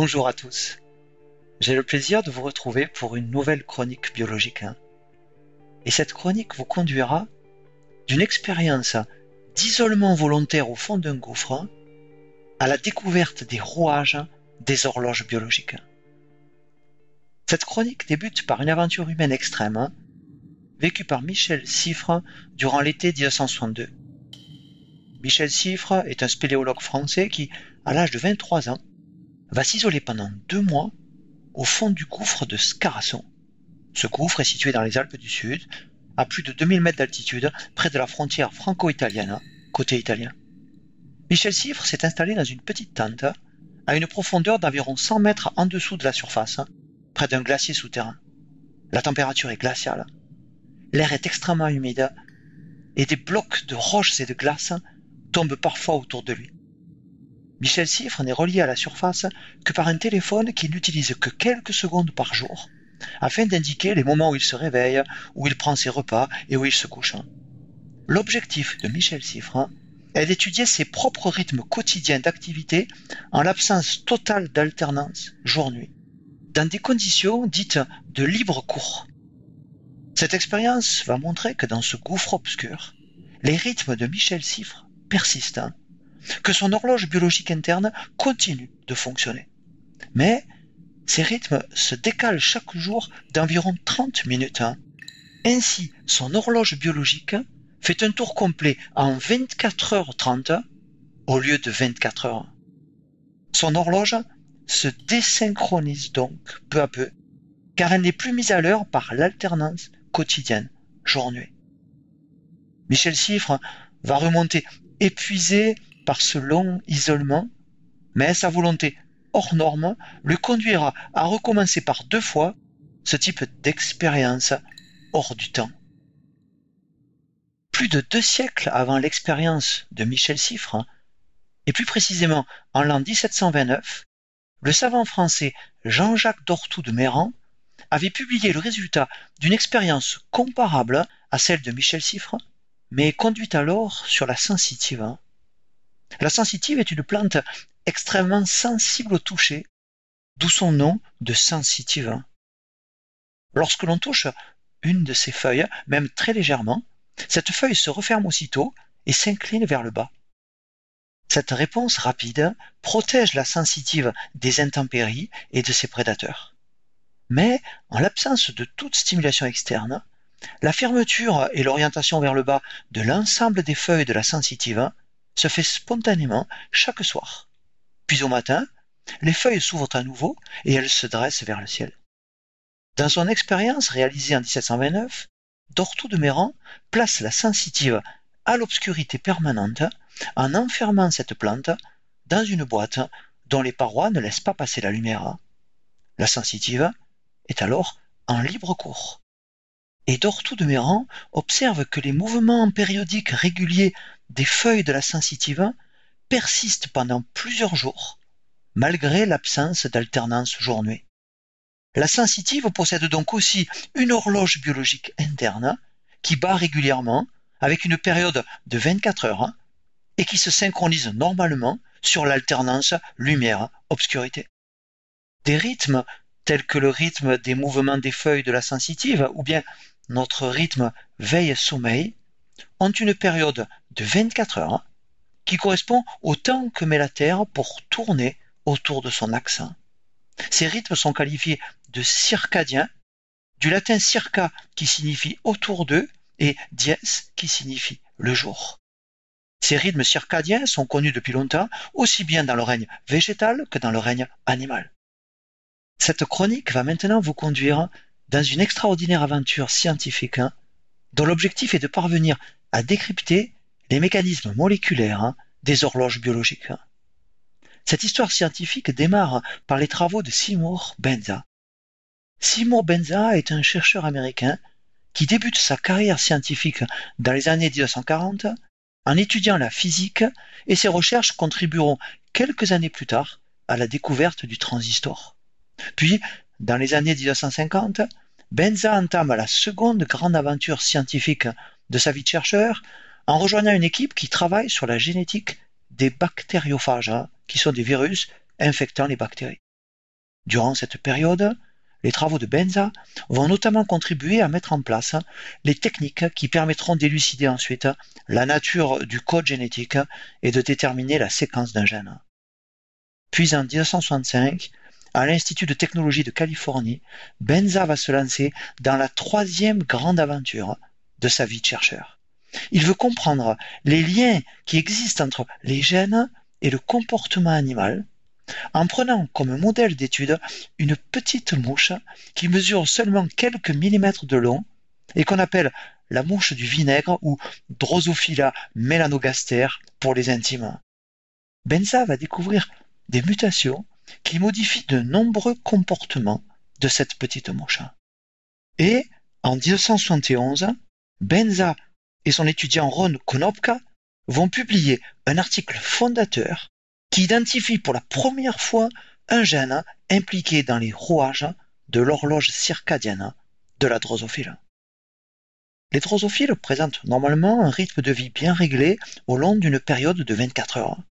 Bonjour à tous. J'ai le plaisir de vous retrouver pour une nouvelle chronique biologique. hein. Et cette chronique vous conduira d'une expérience d'isolement volontaire au fond d'un gouffre à la découverte des rouages des horloges biologiques. Cette chronique débute par une aventure humaine extrême vécue par Michel Siffre durant l'été 1962. Michel Siffre est un spéléologue français qui, à l'âge de 23 ans, va s'isoler pendant deux mois au fond du gouffre de Scarasson. Ce gouffre est situé dans les Alpes du Sud, à plus de 2000 mètres d'altitude, près de la frontière franco-italienne, côté italien. Michel Siffre s'est installé dans une petite tente, à une profondeur d'environ 100 mètres en dessous de la surface, près d'un glacier souterrain. La température est glaciale, l'air est extrêmement humide, et des blocs de roches et de glace tombent parfois autour de lui. Michel Siffre n'est relié à la surface que par un téléphone qu'il n'utilise que quelques secondes par jour, afin d'indiquer les moments où il se réveille, où il prend ses repas et où il se couche. L'objectif de Michel Siffre est d'étudier ses propres rythmes quotidiens d'activité en l'absence totale d'alternance jour-nuit, dans des conditions dites de libre cours. Cette expérience va montrer que dans ce gouffre obscur, les rythmes de Michel Siffre persistent, que son horloge biologique interne continue de fonctionner. Mais ces rythmes se décalent chaque jour d'environ 30 minutes. Ainsi, son horloge biologique fait un tour complet en 24h30 au lieu de 24 heures. Son horloge se désynchronise donc peu à peu, car elle n'est plus mise à l'heure par l'alternance quotidienne, jour-nuit. Michel Siffre va remonter épuisé par ce long isolement, mais sa volonté hors norme le conduira à recommencer par deux fois ce type d'expérience hors du temps. Plus de deux siècles avant l'expérience de Michel Siffre, et plus précisément en l'an 1729, le savant français Jean-Jacques Dortoux de Méran avait publié le résultat d'une expérience comparable à celle de Michel Siffre, mais conduite alors sur la sensitive. La sensitive est une plante extrêmement sensible au toucher, d'où son nom de sensitive. Lorsque l'on touche une de ses feuilles, même très légèrement, cette feuille se referme aussitôt et s'incline vers le bas. Cette réponse rapide protège la sensitive des intempéries et de ses prédateurs. Mais, en l'absence de toute stimulation externe, la fermeture et l'orientation vers le bas de l'ensemble des feuilles de la sensitive se fait spontanément chaque soir. Puis au matin, les feuilles s'ouvrent à nouveau et elles se dressent vers le ciel. Dans son expérience réalisée en 1729, Dortoux de Méran place la sensitive à l'obscurité permanente en enfermant cette plante dans une boîte dont les parois ne laissent pas passer la lumière. La sensitive est alors en libre cours. Et Dortoux de Méran observe que les mouvements périodiques réguliers des feuilles de la sensitive persistent pendant plusieurs jours, malgré l'absence d'alternance jour-nuit. La sensitive possède donc aussi une horloge biologique interne qui bat régulièrement avec une période de 24 heures et qui se synchronise normalement sur l'alternance lumière-obscurité. Des rythmes tels que le rythme des mouvements des feuilles de la sensitive ou bien notre rythme veille-sommeil ont une période de 24 heures qui correspond au temps que met la Terre pour tourner autour de son axe. Ces rythmes sont qualifiés de circadiens, du latin circa qui signifie autour d'eux et dies qui signifie le jour. Ces rythmes circadiens sont connus depuis longtemps, aussi bien dans le règne végétal que dans le règne animal. Cette chronique va maintenant vous conduire dans une extraordinaire aventure scientifique hein, dont l'objectif est de parvenir à décrypter les mécanismes moléculaires hein, des horloges biologiques. Cette histoire scientifique démarre par les travaux de Seymour Benza. Seymour Benza est un chercheur américain qui débute sa carrière scientifique dans les années 1940 en étudiant la physique et ses recherches contribueront quelques années plus tard à la découverte du transistor. Puis, dans les années 1950, Benza entame la seconde grande aventure scientifique de sa vie de chercheur en rejoignant une équipe qui travaille sur la génétique des bactériophages, hein, qui sont des virus infectant les bactéries. Durant cette période, les travaux de Benza vont notamment contribuer à mettre en place les techniques qui permettront d'élucider ensuite la nature du code génétique et de déterminer la séquence d'un gène. Puis en 1965, à l'Institut de technologie de Californie, Benza va se lancer dans la troisième grande aventure de sa vie de chercheur. Il veut comprendre les liens qui existent entre les gènes et le comportement animal, en prenant comme modèle d'étude une petite mouche qui mesure seulement quelques millimètres de long et qu'on appelle la mouche du vinaigre ou Drosophila melanogaster pour les intimes. Benza va découvrir des mutations qui modifient de nombreux comportements de cette petite mouche. Et en 1971, Benza et son étudiant Ron Konopka vont publier un article fondateur qui identifie pour la première fois un gène impliqué dans les rouages de l'horloge circadienne de la drosophile. Les drosophiles présentent normalement un rythme de vie bien réglé au long d'une période de 24 heures.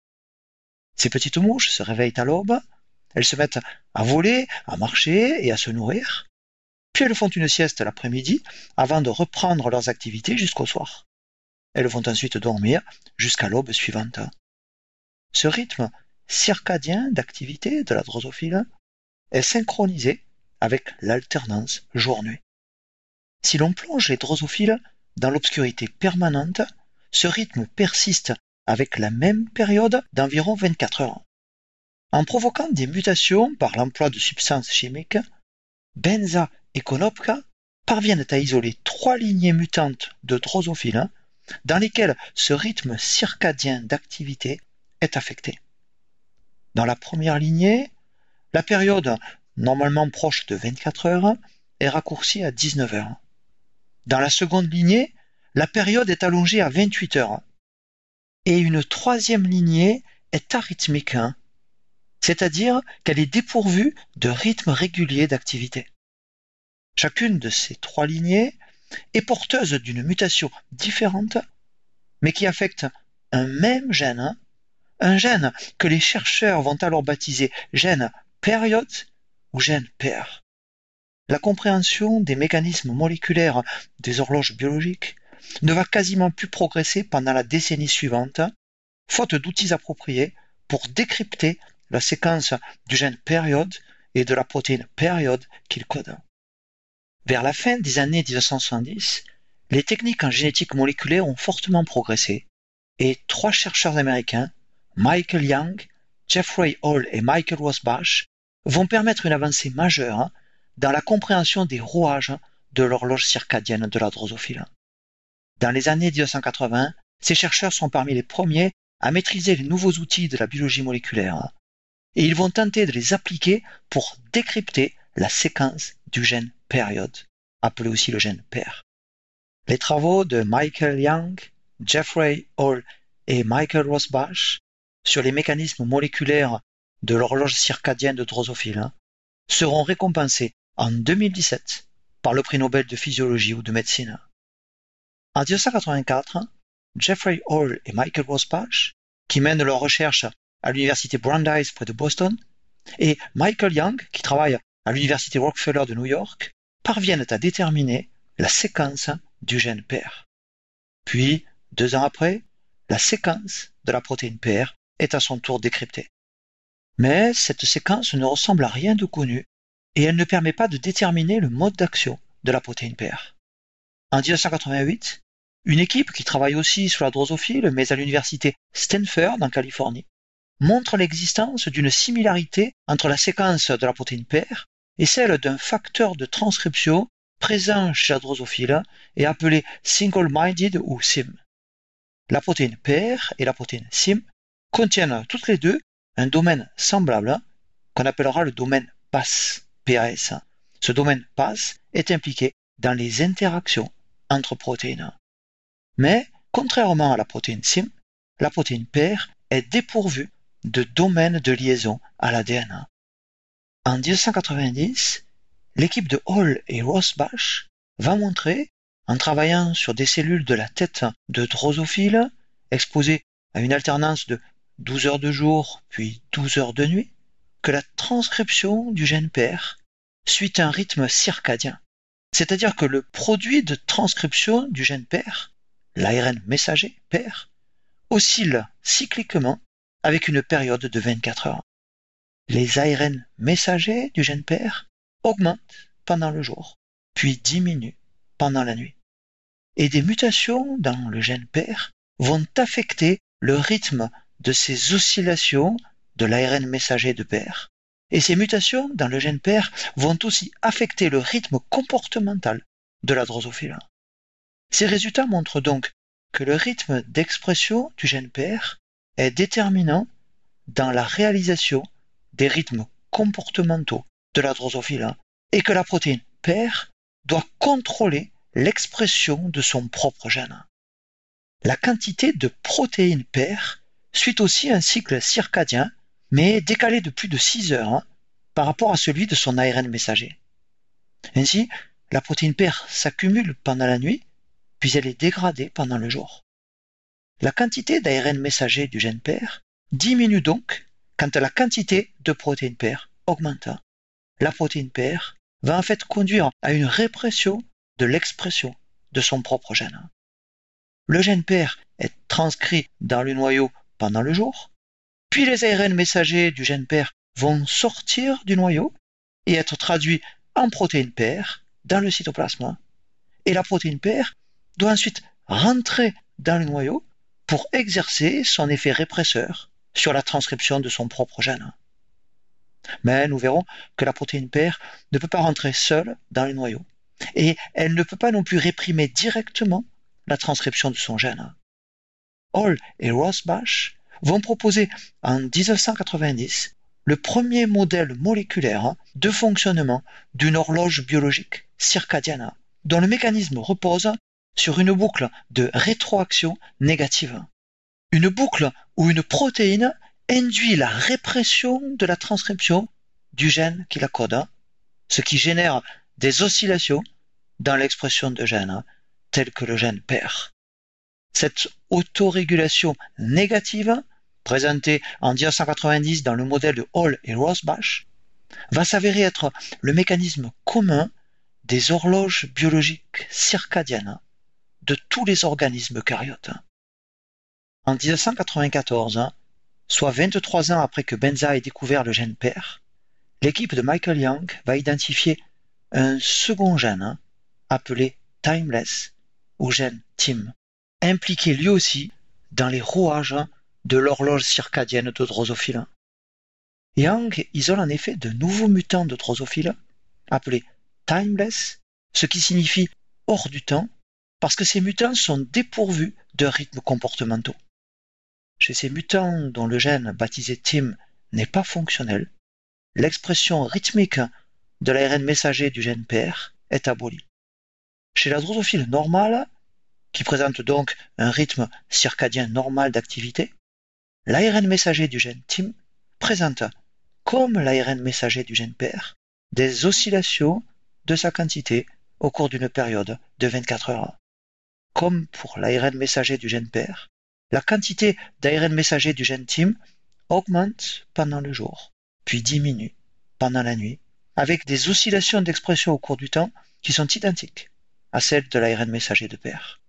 Ces petites mouches se réveillent à l'aube, elles se mettent à voler, à marcher et à se nourrir, puis elles font une sieste l'après-midi avant de reprendre leurs activités jusqu'au soir. Elles vont ensuite dormir jusqu'à l'aube suivante. Ce rythme circadien d'activité de la drosophile est synchronisé avec l'alternance jour-nuit. Si l'on plonge les drosophiles dans l'obscurité permanente, ce rythme persiste avec la même période d'environ 24 heures. En provoquant des mutations par l'emploi de substances chimiques, Benza et parviennent à isoler trois lignées mutantes de drosophiles dans lesquelles ce rythme circadien d'activité est affecté. Dans la première lignée, la période normalement proche de 24 heures est raccourcie à 19 heures. Dans la seconde lignée, la période est allongée à 28 heures. Et une troisième lignée est arythmique, hein. c'est-à-dire qu'elle est dépourvue de rythme régulier d'activité. Chacune de ces trois lignées est porteuse d'une mutation différente, mais qui affecte un même gène un gène que les chercheurs vont alors baptiser gène période ou gène pair. La compréhension des mécanismes moléculaires des horloges biologiques ne va quasiment plus progresser pendant la décennie suivante, faute d'outils appropriés pour décrypter la séquence du gène période et de la protéine période qu'il code. Vers la fin des années 1970, les techniques en génétique moléculaire ont fortement progressé et trois chercheurs américains Michael Young, Jeffrey Hall et Michael Rosbach vont permettre une avancée majeure dans la compréhension des rouages de l'horloge circadienne de la drosophile. Dans les années 1980, ces chercheurs sont parmi les premiers à maîtriser les nouveaux outils de la biologie moléculaire et ils vont tenter de les appliquer pour décrypter la séquence du gène période, appelé aussi le gène pair. Les travaux de Michael Young, Jeffrey Hall et Michael Rosbach sur les mécanismes moléculaires de l'horloge circadienne de Drosophile hein, seront récompensés en 2017 par le prix Nobel de physiologie ou de médecine. En 1984, Jeffrey Hall et Michael Rosbach, qui mènent leurs recherches à l'université Brandeis près de Boston, et Michael Young, qui travaille à l'université Rockefeller de New York, parviennent à déterminer la séquence du gène pair. Puis, deux ans après, la séquence de la protéine pair est à son tour décryptée. Mais cette séquence ne ressemble à rien de connu et elle ne permet pas de déterminer le mode d'action de la protéine pair. En 1988, une équipe qui travaille aussi sur la drosophile, mais à l'université Stanford en Californie, montre l'existence d'une similarité entre la séquence de la protéine pair et celle d'un facteur de transcription présent chez la drosophile et appelé single-minded ou SIM. La protéine pair et la protéine SIM contiennent toutes les deux un domaine semblable qu'on appellera le domaine PAS, PAS. Ce domaine PAS est impliqué dans les interactions entre protéines. Mais, contrairement à la protéine SIM, la protéine pair est dépourvue de domaine de liaison à l'ADN. En 1990, l'équipe de Hall et Rosbach va montrer, en travaillant sur des cellules de la tête de drosophiles exposées à une alternance de 12 heures de jour, puis 12 heures de nuit, que la transcription du gène père suit un rythme circadien. C'est-à-dire que le produit de transcription du gène père, l'ARN messager père, oscille cycliquement avec une période de 24 heures. Les ARN messagers du gène père augmentent pendant le jour, puis diminuent pendant la nuit. Et des mutations dans le gène père vont affecter le rythme de ces oscillations de l'ARN messager de père. Et ces mutations dans le gène père vont aussi affecter le rythme comportemental de la. Ces résultats montrent donc que le rythme d'expression du gène père est déterminant dans la réalisation des rythmes comportementaux de la drosophile et que la protéine père doit contrôler l'expression de son propre gène. La quantité de protéines père suit aussi un cycle circadien, mais décalé de plus de 6 heures hein, par rapport à celui de son ARN messager. Ainsi, la protéine père s'accumule pendant la nuit, puis elle est dégradée pendant le jour. La quantité d'ARN messager du gène père diminue donc quand la quantité de protéines père augmente. La protéine père va en fait conduire à une répression de l'expression de son propre gène. Le gène père est transcrit dans le noyau pendant le jour, puis les ARN messagers du gène père vont sortir du noyau et être traduits en protéines père dans le cytoplasme. Et la protéine père doit ensuite rentrer dans le noyau pour exercer son effet répresseur sur la transcription de son propre gène. Mais nous verrons que la protéine père ne peut pas rentrer seule dans le noyau. Et elle ne peut pas non plus réprimer directement la transcription de son gène. Hall et Rosbach vont proposer en 1990 le premier modèle moléculaire de fonctionnement d'une horloge biologique circadienne, dont le mécanisme repose sur une boucle de rétroaction négative. Une boucle où une protéine induit la répression de la transcription du gène qui la code, ce qui génère des oscillations dans l'expression de gènes, tels que le gène père. Cette autorégulation négative, présentée en 1990 dans le modèle de Hall et Rosbach, va s'avérer être le mécanisme commun des horloges biologiques circadiennes de tous les organismes eucaryotes. En 1994, soit 23 ans après que Benza ait découvert le gène père, l'équipe de Michael Young va identifier un second gène appelé timeless ou gène TIM, impliqué lui aussi dans les rouages de l'horloge circadienne de Drosophile. Young isole en effet de nouveaux mutants de Drosophile appelés timeless, ce qui signifie hors du temps, parce que ces mutants sont dépourvus de rythmes comportementaux. Chez ces mutants dont le gène baptisé TIM n'est pas fonctionnel, l'expression rythmique de l'ARN messager du gène père est abolie. Chez la drosophile normale, qui présente donc un rythme circadien normal d'activité, l'ARN messager du gène TIM présente, comme l'ARN messager du gène père, des oscillations de sa quantité au cours d'une période de 24 heures. Comme pour l'ARN messager du gène père, la quantité d'ARN messager du gène TIM augmente pendant le jour, puis diminue pendant la nuit, avec des oscillations d'expression au cours du temps qui sont identiques à celles de l'ARN messager de père.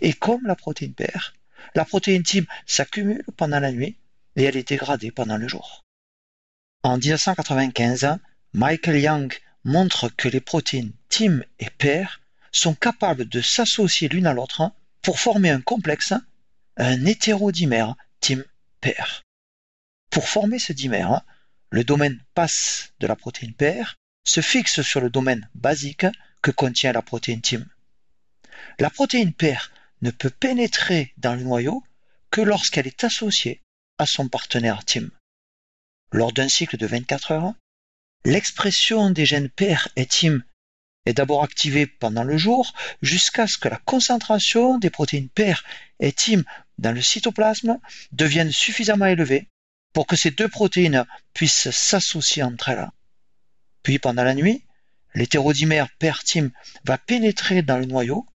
Et comme la protéine père, la protéine TIM s'accumule pendant la nuit et elle est dégradée pendant le jour. En 1995, Michael Young montre que les protéines TIM et père sont capables de s'associer l'une à l'autre pour former un complexe un hétérodimère TIM pair. Pour former ce dimère, le domaine passe de la protéine pair se fixe sur le domaine basique que contient la protéine TIM. La protéine pair ne peut pénétrer dans le noyau que lorsqu'elle est associée à son partenaire TIM. Lors d'un cycle de 24 heures, l'expression des gènes pair et TIM est d'abord activée pendant le jour jusqu'à ce que la concentration des protéines pair et TIM dans le cytoplasme devienne suffisamment élevée pour que ces deux protéines puissent s'associer entre elles. Puis pendant la nuit, l'hétérodimère pair-TIM va pénétrer dans le noyau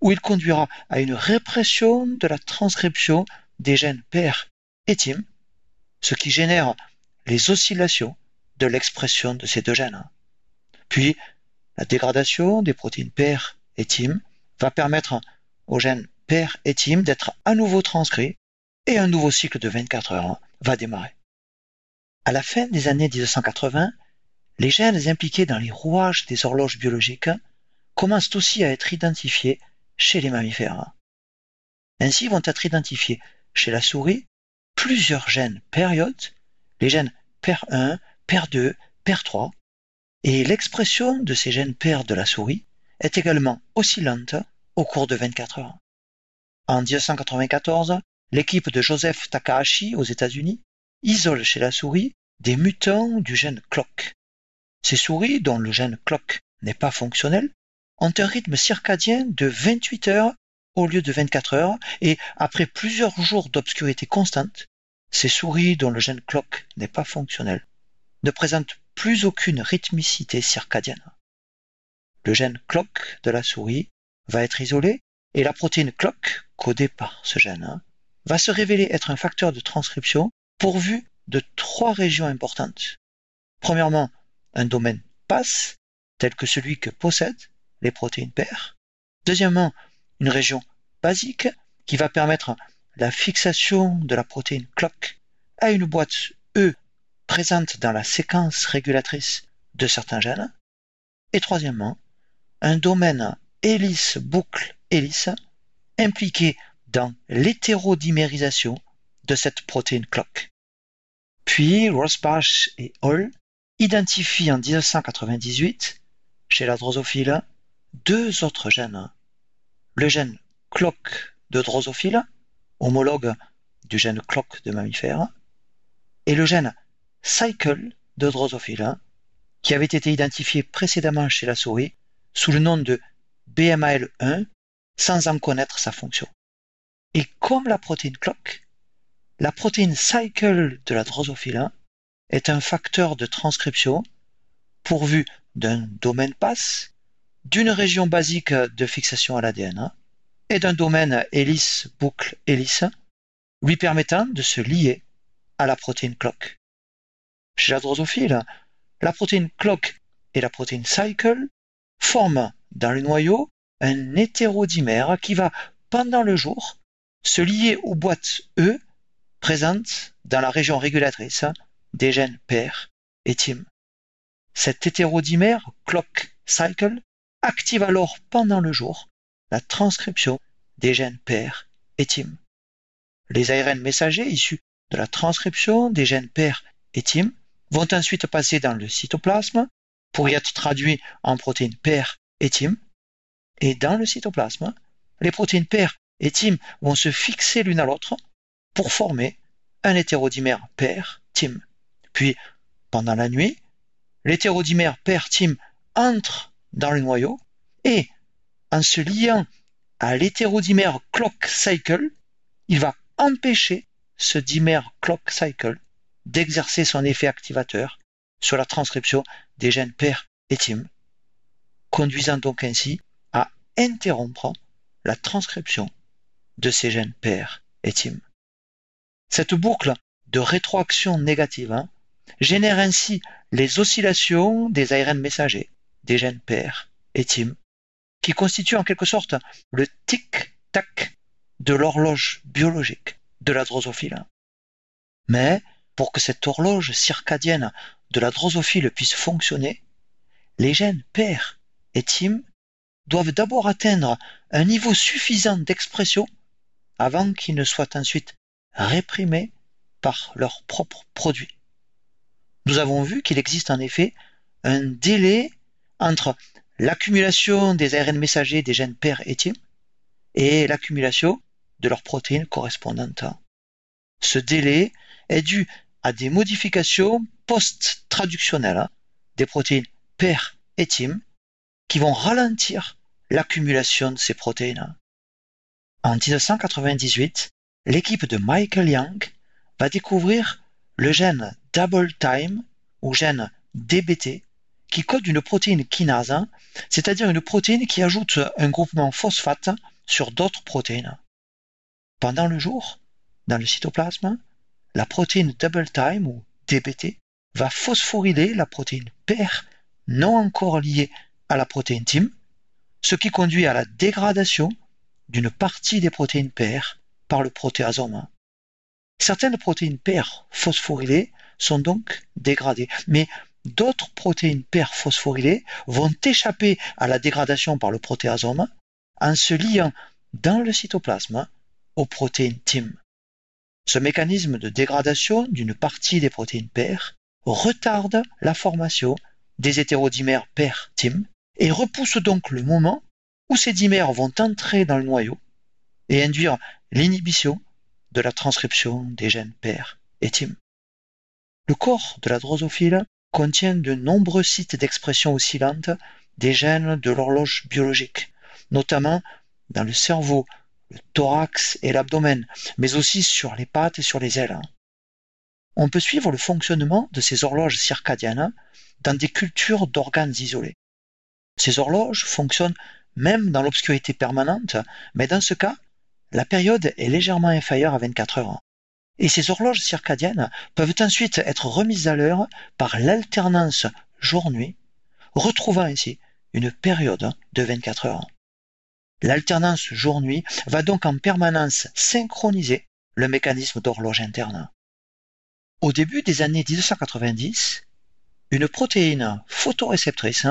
où il conduira à une répression de la transcription des gènes pair et TIM, ce qui génère les oscillations de l'expression de ces deux gènes. Puis, la dégradation des protéines paires et TIM va permettre aux gènes paires et d'être à nouveau transcrits et un nouveau cycle de 24 heures va démarrer. À la fin des années 1980, les gènes impliqués dans les rouages des horloges biologiques commencent aussi à être identifiés chez les mammifères. Ainsi vont être identifiés chez la souris plusieurs gènes périodes, les gènes PER1, PER2, PER3, et l'expression de ces gènes PER de la souris est également oscillante au cours de 24 heures. En 1994, l'équipe de Joseph Takahashi aux États-Unis isole chez la souris des mutants du gène CLOCK. Ces souris, dont le gène CLOCK n'est pas fonctionnel, ont un rythme circadien de 28 heures au lieu de 24 heures et après plusieurs jours d'obscurité constante, ces souris dont le gène CLOCK n'est pas fonctionnel ne présentent plus aucune rythmicité circadienne. Le gène CLOCK de la souris va être isolé et la protéine CLOCK, codée par ce gène, va se révéler être un facteur de transcription pourvu de trois régions importantes. Premièrement, un domaine PAS, tel que celui que possèdent les protéines paires. Deuxièmement, une région basique qui va permettre la fixation de la protéine clock à une boîte E présente dans la séquence régulatrice de certains gènes. Et troisièmement, un domaine hélice-boucle-hélice impliqué dans l'hétérodimérisation de cette protéine clock. Puis Rosbach et Hall identifient en 1998 chez la drosophile deux autres gènes. Le gène clock de drosophile, homologue du gène clock de mammifère, et le gène cycle de drosophile, qui avait été identifié précédemment chez la souris sous le nom de BMAL1 sans en connaître sa fonction. Et comme la protéine clock, la protéine cycle de la drosophile est un facteur de transcription pourvu d'un domaine passe, d'une région basique de fixation à l'ADN et d'un domaine hélice-boucle-hélice lui permettant de se lier à la protéine clock. Chez la drosophile, la protéine clock et la protéine cycle forment dans le noyau un hétérodimère qui va, pendant le jour, se lier aux boîtes E présentes dans la région régulatrice des gènes PER et TIM. Cet hétérodimère clock-cycle active alors pendant le jour la transcription des gènes PER et TIM. Les ARN messagers issus de la transcription des gènes PER et TIM vont ensuite passer dans le cytoplasme pour y être traduits en protéines PER et TIM. Et dans le cytoplasme, les protéines PER et TIM vont se fixer l'une à l'autre pour former un hétérodimère PER-TIM. Puis, pendant la nuit, l'hétérodimère PER-TIM entre dans le noyau et, en se liant à l'hétérodimère clock cycle, il va empêcher ce dimère clock cycle d'exercer son effet activateur sur la transcription des gènes PER et conduisant donc ainsi à interrompre la transcription de ces gènes PER et. Cette boucle de rétroaction négative hein, génère ainsi les oscillations des ARN messagers, des gènes PER et qui constituent en quelque sorte le tic-tac de l'horloge biologique de la drosophile. Mais pour que cette horloge circadienne de la drosophile puisse fonctionner, les gènes PER et TIM doivent d'abord atteindre un niveau suffisant d'expression avant qu'ils ne soient ensuite réprimés par leurs propres produits. Nous avons vu qu'il existe en effet un délai entre l'accumulation des ARN messagers des gènes PER et TIM et l'accumulation de leurs protéines correspondantes. Ce délai est dû à des modifications post-traductionnelles hein, des protéines PER et TIM qui vont ralentir l'accumulation de ces protéines. En 1998, l'équipe de Michael Young va découvrir le gène double time ou gène DBT qui code une protéine kinase, c'est-à-dire une protéine qui ajoute un groupement phosphate sur d'autres protéines. Pendant le jour, dans le cytoplasme, la protéine double time ou DBT va phosphoryler la protéine PER non encore liée à la protéine TIM, ce qui conduit à la dégradation d'une partie des protéines PER par le protéasome. Certaines protéines PER phosphorylées sont donc dégradées, mais d'autres protéines PER phosphorylées vont échapper à la dégradation par le protéasome en se liant dans le cytoplasme aux protéines TIM. Ce mécanisme de dégradation d'une partie des protéines PER retarde la formation des hétérodimères PER-TIM et repousse donc le moment où ces dimères vont entrer dans le noyau et induire l'inhibition de la transcription des gènes PER et TIM. Le corps de la drosophile contient de nombreux sites d'expression oscillante des gènes de l'horloge biologique, notamment dans le cerveau, le thorax et l'abdomen, mais aussi sur les pattes et sur les ailes. On peut suivre le fonctionnement de ces horloges circadiennes dans des cultures d'organes isolés. Ces horloges fonctionnent même dans l'obscurité permanente, mais dans ce cas, la période est légèrement inférieure à 24 heures. Et ces horloges circadiennes peuvent ensuite être remises à l'heure par l'alternance jour-nuit, retrouvant ainsi une période de 24 heures. L'alternance jour-nuit va donc en permanence synchroniser le mécanisme d'horloge interne. Au début des années 1990, une protéine photoréceptrice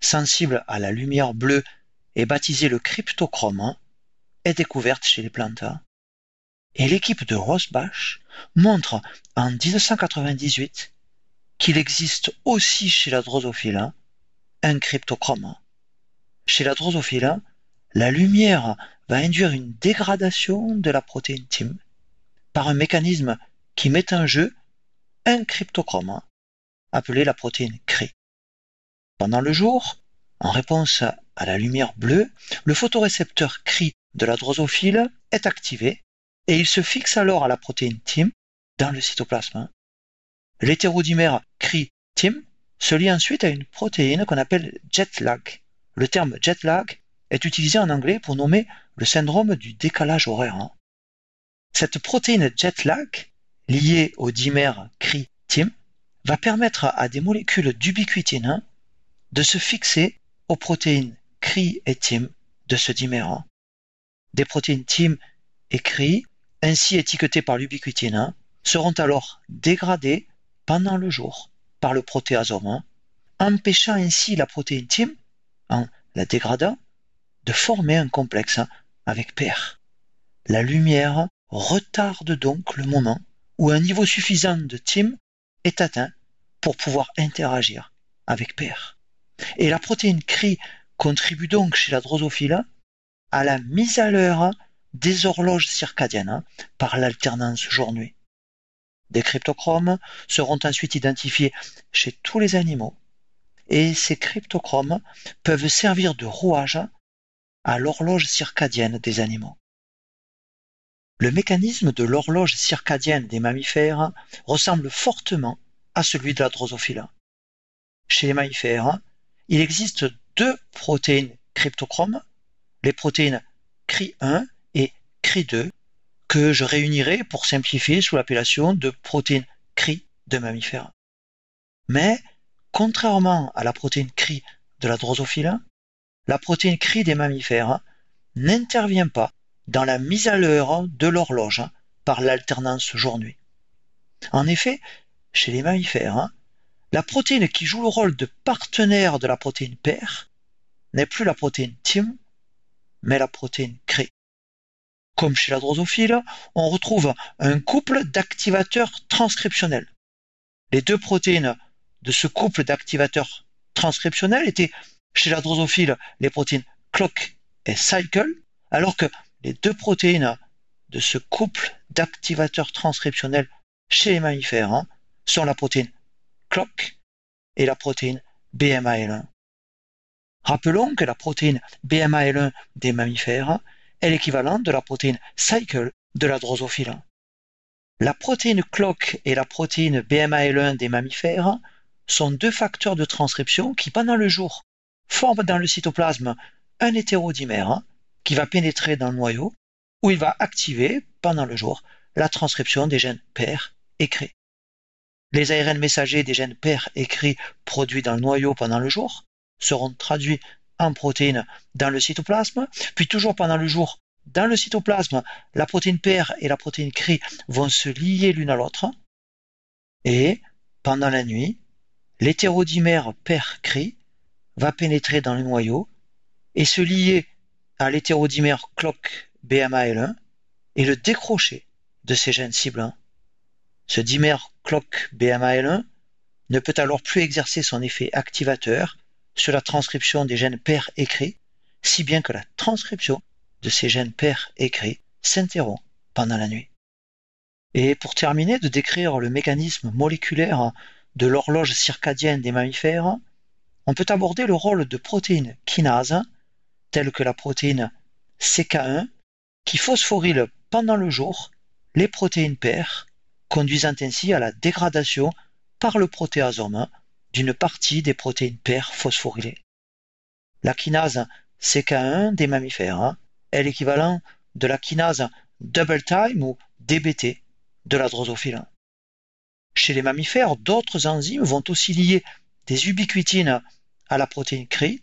sensible à la lumière bleue et baptisée le cryptochrome est découverte chez les plantes. Et l'équipe de Rosbach montre en 1998 qu'il existe aussi chez la drosophile un cryptochrome. Chez la drosophile, la lumière va induire une dégradation de la protéine TIM par un mécanisme qui met en jeu un cryptochrome appelé la protéine CRI. Pendant le jour, en réponse à la lumière bleue, le photorécepteur CRI de la drosophile est activé et il se fixe alors à la protéine TIM dans le cytoplasme. L'hétérodimère CRI-TIM se lie ensuite à une protéine qu'on appelle jet lag. Le terme jet lag est utilisé en anglais pour nommer le syndrome du décalage horaire. Cette protéine jet lag, liée au dimère CRI-TIM, va permettre à des molécules d'ubiquitine de se fixer aux protéines CRI et TIM de ce dimère. Des protéines TIM et CRI, ainsi étiquetées par l'ubiquitine, seront alors dégradées pendant le jour par le protéasome, empêchant ainsi la protéine TIM, en la dégradant, de former un complexe avec PR. La lumière retarde donc le moment où un niveau suffisant de TIM est atteint pour pouvoir interagir avec PR. Et la protéine CRI contribue donc chez la drosophile à la mise à l'heure des horloges circadiennes par l'alternance jour-nuit. Des cryptochromes seront ensuite identifiés chez tous les animaux et ces cryptochromes peuvent servir de rouage à l'horloge circadienne des animaux. Le mécanisme de l'horloge circadienne des mammifères ressemble fortement à celui de la drosophile. Chez les mammifères, il existe deux protéines cryptochromes, les protéines CRI1 et CRI2, que je réunirai pour simplifier sous l'appellation de protéines CRI de mammifères. Mais, contrairement à la protéine CRI de la drosophile, la protéine CRI des mammifères n'intervient pas dans la mise à l'heure de l'horloge par l'alternance jour-nuit. En effet, chez les mammifères, la protéine qui joue le rôle de partenaire de la protéine PER n'est plus la protéine TIM, mais la protéine CRI. Comme chez la drosophile, on retrouve un couple d'activateurs transcriptionnels. Les deux protéines de ce couple d'activateurs transcriptionnels étaient chez la drosophile les protéines clock et cycle, alors que les deux protéines de ce couple d'activateurs transcriptionnels chez les mammifères hein, sont la protéine clock et la protéine BMAL1. Rappelons que la protéine BMAL1 des mammifères est l'équivalent de la protéine cycle de la drosophile. La protéine clock et la protéine BMAL1 des mammifères sont deux facteurs de transcription qui, pendant le jour, forme dans le cytoplasme un hétérodimère qui va pénétrer dans le noyau où il va activer pendant le jour la transcription des gènes et CRE. Les ARN messagers des gènes pères écrits produits dans le noyau pendant le jour seront traduits en protéines dans le cytoplasme, puis toujours pendant le jour, dans le cytoplasme, la protéine père et la protéine CRI vont se lier l'une à l'autre, et pendant la nuit, l'hétérodimère père CRI va pénétrer dans le noyau et se lier à l'hétérodimère clock BMAL1 et le décrocher de ces gènes cibles ce dimère clock BMAL1 ne peut alors plus exercer son effet activateur sur la transcription des gènes pères écrits, si bien que la transcription de ces gènes pères écrits s'interrompt pendant la nuit. Et pour terminer de décrire le mécanisme moléculaire de l'horloge circadienne des mammifères, on peut aborder le rôle de protéines kinases, telles que la protéine CK1, qui phosphorylent pendant le jour les protéines pères conduisant ainsi à la dégradation par le protéasome d'une partie des protéines pères phosphorylées. La kinase CK1 des mammifères est l'équivalent de la kinase double time ou DBT de la drosophile. Chez les mammifères, d'autres enzymes vont aussi lier des ubiquitines à la protéine CRI,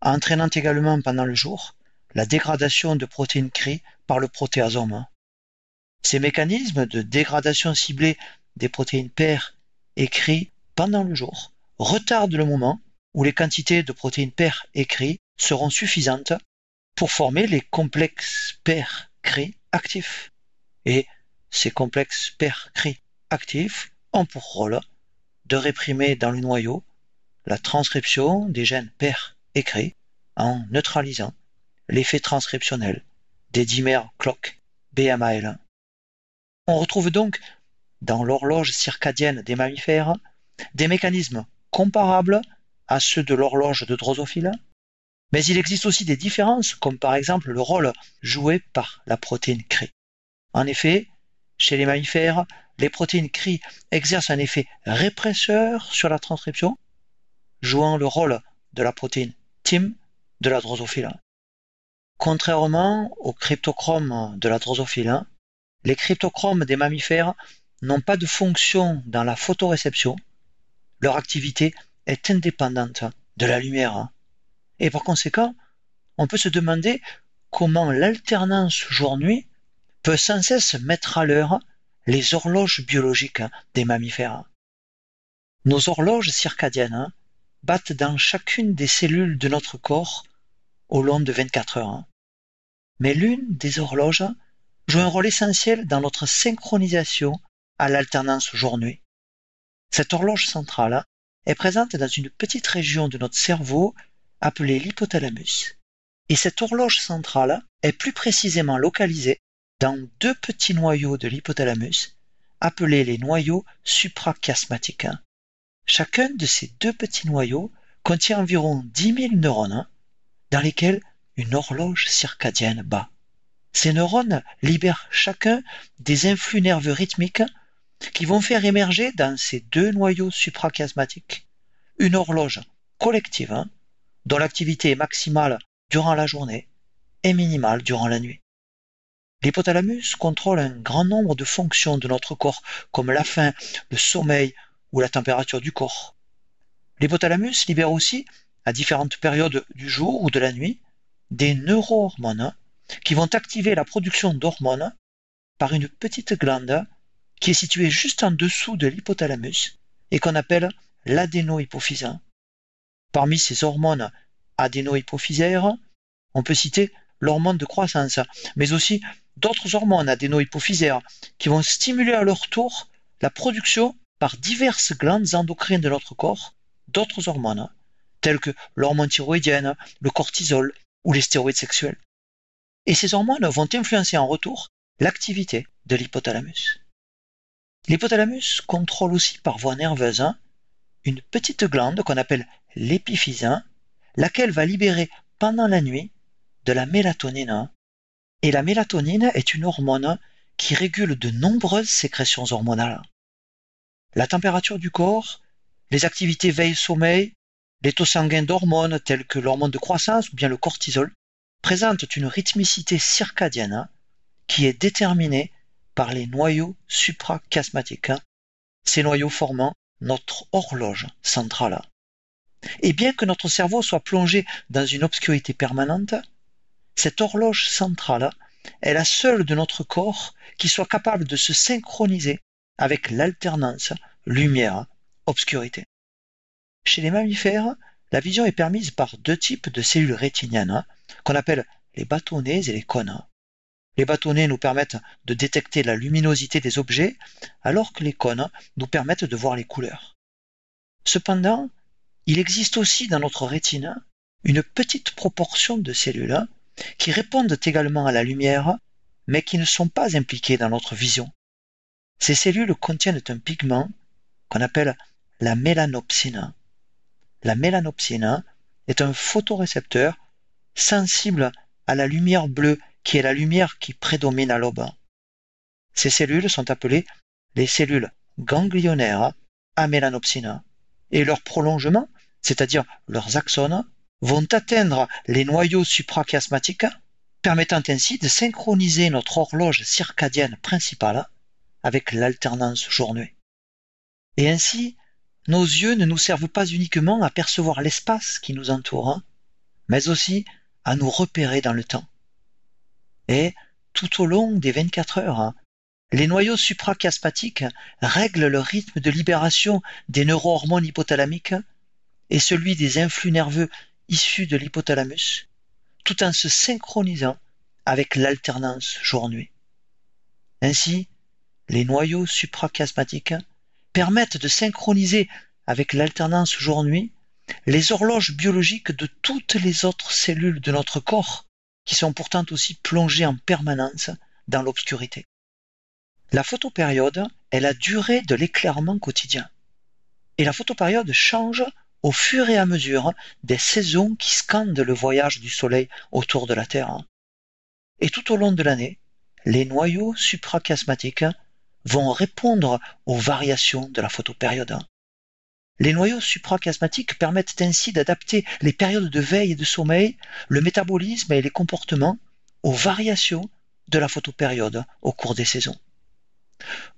entraînant également pendant le jour la dégradation de protéines CRI par le protéasome. Ces mécanismes de dégradation ciblée des protéines pères écrits pendant le jour retardent le moment où les quantités de protéines pères écrits seront suffisantes pour former les complexes pères cri actifs. Et ces complexes pères cri actifs ont pour rôle de réprimer dans le noyau la transcription des gènes pères écrits en neutralisant l'effet transcriptionnel des dimères clock BMAL1. On retrouve donc dans l'horloge circadienne des mammifères des mécanismes comparables à ceux de l'horloge de drosophile, mais il existe aussi des différences, comme par exemple le rôle joué par la protéine CRI. En effet, chez les mammifères, les protéines CRI exercent un effet répresseur sur la transcription, jouant le rôle de la protéine TIM de la drosophile. Contrairement au cryptochrome de la drosophile, les cryptochromes des mammifères n'ont pas de fonction dans la photoréception. Leur activité est indépendante de la lumière. Et par conséquent, on peut se demander comment l'alternance jour-nuit peut sans cesse mettre à l'heure les horloges biologiques des mammifères. Nos horloges circadiennes battent dans chacune des cellules de notre corps au long de 24 heures. Mais l'une des horloges joue un rôle essentiel dans notre synchronisation à l'alternance jour-nuit. Cette horloge centrale est présente dans une petite région de notre cerveau appelée l'hypothalamus. Et cette horloge centrale est plus précisément localisée dans deux petits noyaux de l'hypothalamus appelés les noyaux suprachiasmatiques. Chacun de ces deux petits noyaux contient environ 10 000 neurones dans lesquels une horloge circadienne bat. Ces neurones libèrent chacun des influx nerveux rythmiques qui vont faire émerger dans ces deux noyaux suprachiasmatiques une horloge collective hein, dont l'activité est maximale durant la journée et minimale durant la nuit. L'hypothalamus contrôle un grand nombre de fonctions de notre corps, comme la faim, le sommeil ou la température du corps. L'hypothalamus libère aussi, à différentes périodes du jour ou de la nuit, des neurohormones qui vont activer la production d'hormones par une petite glande qui est située juste en dessous de l'hypothalamus et qu'on appelle l'adénohypophyse. Parmi ces hormones adénohypophysaires, on peut citer l'hormone de croissance, mais aussi d'autres hormones adénohypophysaires qui vont stimuler à leur tour la production par diverses glandes endocrines de notre corps d'autres hormones, telles que l'hormone thyroïdienne, le cortisol ou les stéroïdes sexuels et ces hormones vont influencer en retour l'activité de l'hypothalamus. L'hypothalamus contrôle aussi par voie nerveuse une petite glande qu'on appelle l'épiphyse, laquelle va libérer pendant la nuit de la mélatonine. Et la mélatonine est une hormone qui régule de nombreuses sécrétions hormonales. La température du corps, les activités veille-sommeil, les taux sanguins d'hormones tels que l'hormone de croissance ou bien le cortisol présentent une rythmicité circadienne qui est déterminée par les noyaux suprachiasmatiques ces noyaux formant notre horloge centrale. Et bien que notre cerveau soit plongé dans une obscurité permanente, cette horloge centrale est la seule de notre corps qui soit capable de se synchroniser avec l'alternance lumière-obscurité. Chez les mammifères, la vision est permise par deux types de cellules rétiniennes qu'on appelle les bâtonnets et les cônes. Les bâtonnets nous permettent de détecter la luminosité des objets, alors que les cônes nous permettent de voir les couleurs. Cependant, il existe aussi dans notre rétine une petite proportion de cellules qui répondent également à la lumière, mais qui ne sont pas impliquées dans notre vision. Ces cellules contiennent un pigment qu'on appelle la mélanopsine. La mélanopsine est un photorécepteur sensible à la lumière bleue qui est la lumière qui prédomine à l'aube. Ces cellules sont appelées les cellules ganglionnaires à mélanopsine et leur prolongement, c'est-à-dire leurs axones, vont atteindre les noyaux suprachiasmatiques, permettant ainsi de synchroniser notre horloge circadienne principale avec l'alternance jour-nuit. Et ainsi, nos yeux ne nous servent pas uniquement à percevoir l'espace qui nous entoure, mais aussi à nous repérer dans le temps. Et tout au long des 24 heures, les noyaux suprachiasmatiques règlent le rythme de libération des neurohormones hypothalamiques et celui des influx nerveux issus de l'hypothalamus, tout en se synchronisant avec l'alternance jour-nuit. Ainsi, les noyaux suprachiasmatiques permettent de synchroniser avec l'alternance jour-nuit les horloges biologiques de toutes les autres cellules de notre corps qui sont pourtant aussi plongées en permanence dans l'obscurité. La photopériode est la durée de l'éclairement quotidien. Et la photopériode change au fur et à mesure des saisons qui scandent le voyage du Soleil autour de la Terre. Et tout au long de l'année, les noyaux suprachiasmatiques vont répondre aux variations de la photopériode. Les noyaux suprachiasmatiques permettent ainsi d'adapter les périodes de veille et de sommeil, le métabolisme et les comportements aux variations de la photopériode au cours des saisons.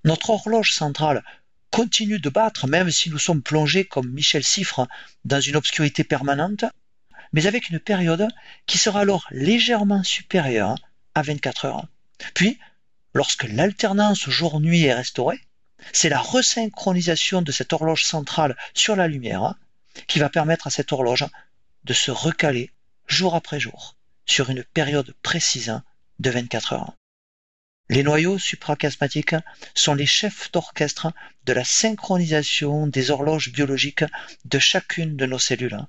Notre horloge centrale continue de battre même si nous sommes plongés comme Michel Siffre dans une obscurité permanente, mais avec une période qui sera alors légèrement supérieure à 24 heures. Puis, lorsque l'alternance jour-nuit est restaurée, c'est la resynchronisation de cette horloge centrale sur la lumière qui va permettre à cette horloge de se recaler jour après jour sur une période précise de 24 heures. Les noyaux suprachiasmatiques sont les chefs d'orchestre de la synchronisation des horloges biologiques de chacune de nos cellules,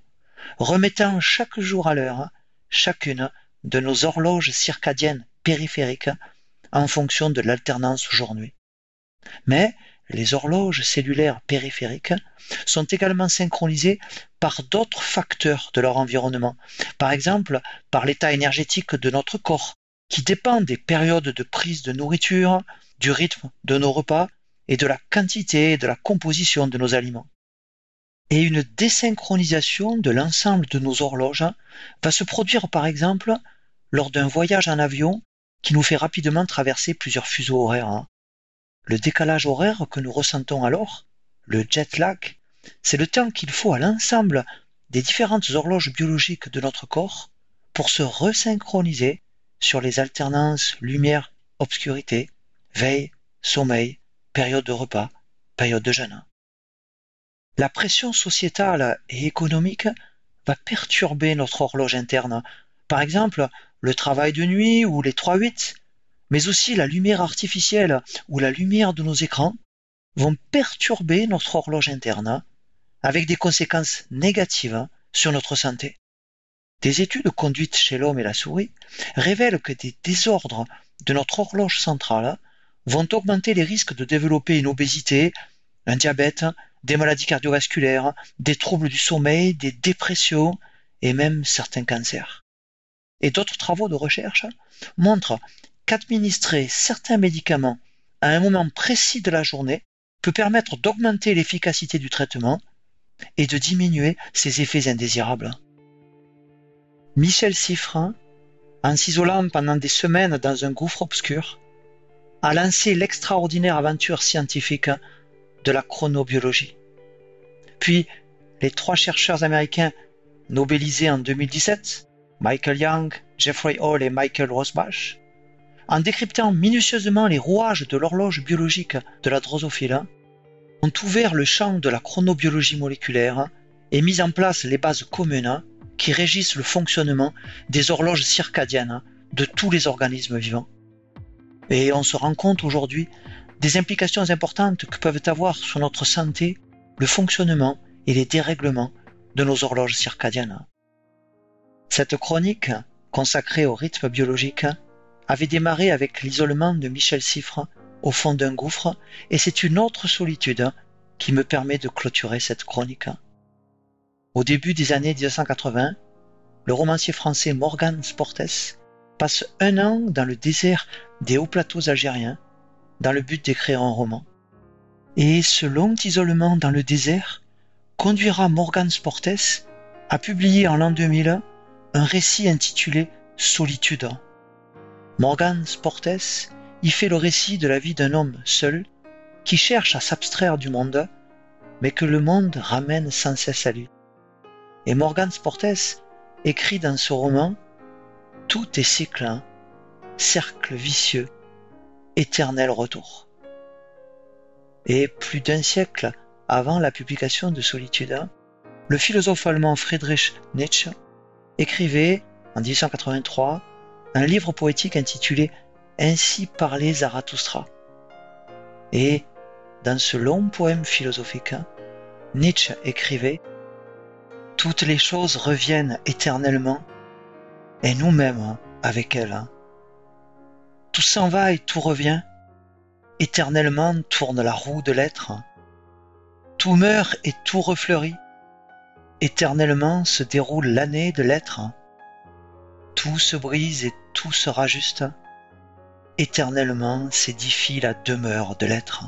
remettant chaque jour à l'heure chacune de nos horloges circadiennes périphériques en fonction de l'alternance jour-nuit. Mais les horloges cellulaires périphériques sont également synchronisées par d'autres facteurs de leur environnement, par exemple par l'état énergétique de notre corps, qui dépend des périodes de prise de nourriture, du rythme de nos repas et de la quantité et de la composition de nos aliments. Et une désynchronisation de l'ensemble de nos horloges va se produire par exemple lors d'un voyage en avion qui nous fait rapidement traverser plusieurs fuseaux horaires. Le décalage horaire que nous ressentons alors, le jet lag, c'est le temps qu'il faut à l'ensemble des différentes horloges biologiques de notre corps pour se resynchroniser sur les alternances lumière-obscurité, veille, sommeil, période de repas, période de jeûne. La pression sociétale et économique va perturber notre horloge interne. Par exemple, le travail de nuit ou les 3-8 mais aussi la lumière artificielle ou la lumière de nos écrans vont perturber notre horloge interne avec des conséquences négatives sur notre santé. Des études conduites chez l'homme et la souris révèlent que des désordres de notre horloge centrale vont augmenter les risques de développer une obésité, un diabète, des maladies cardiovasculaires, des troubles du sommeil, des dépressions et même certains cancers. Et d'autres travaux de recherche montrent qu'administrer certains médicaments à un moment précis de la journée peut permettre d'augmenter l'efficacité du traitement et de diminuer ses effets indésirables. Michel Siffrin, en s'isolant pendant des semaines dans un gouffre obscur, a lancé l'extraordinaire aventure scientifique de la chronobiologie. Puis, les trois chercheurs américains nobelisés en 2017, Michael Young, Jeffrey Hall et Michael Rosbach, en décryptant minutieusement les rouages de l'horloge biologique de la drosophile, ont ouvert le champ de la chronobiologie moléculaire et mis en place les bases communes qui régissent le fonctionnement des horloges circadiennes de tous les organismes vivants. Et on se rend compte aujourd'hui des implications importantes que peuvent avoir sur notre santé le fonctionnement et les dérèglements de nos horloges circadiennes. Cette chronique, consacrée au rythme biologique, avait démarré avec l'isolement de Michel Siffre au fond d'un gouffre, et c'est une autre solitude qui me permet de clôturer cette chronique. Au début des années 1980, le romancier français Morgan Sportes passe un an dans le désert des hauts plateaux algériens dans le but d'écrire un roman. Et ce long isolement dans le désert conduira Morgan Sportes à publier en l'an 2000 un récit intitulé Solitude. Morgan Sportes y fait le récit de la vie d'un homme seul qui cherche à s'abstraire du monde, mais que le monde ramène sans cesse à lui. Et Morgan Sportes écrit dans ce roman Tout est cycle, cercle vicieux, éternel retour. Et plus d'un siècle avant la publication de Solitude, le philosophe allemand Friedrich Nietzsche écrivait en 1883 un livre poétique intitulé Ainsi parlait Zarathustra. Et dans ce long poème philosophique, Nietzsche écrivait Toutes les choses reviennent éternellement, et nous-mêmes avec elles. Tout s'en va et tout revient, éternellement tourne la roue de l'être. Tout meurt et tout refleurit, éternellement se déroule l'année de l'être. Tout se brise et tout se rajuste, éternellement s'édifie la demeure de l'être.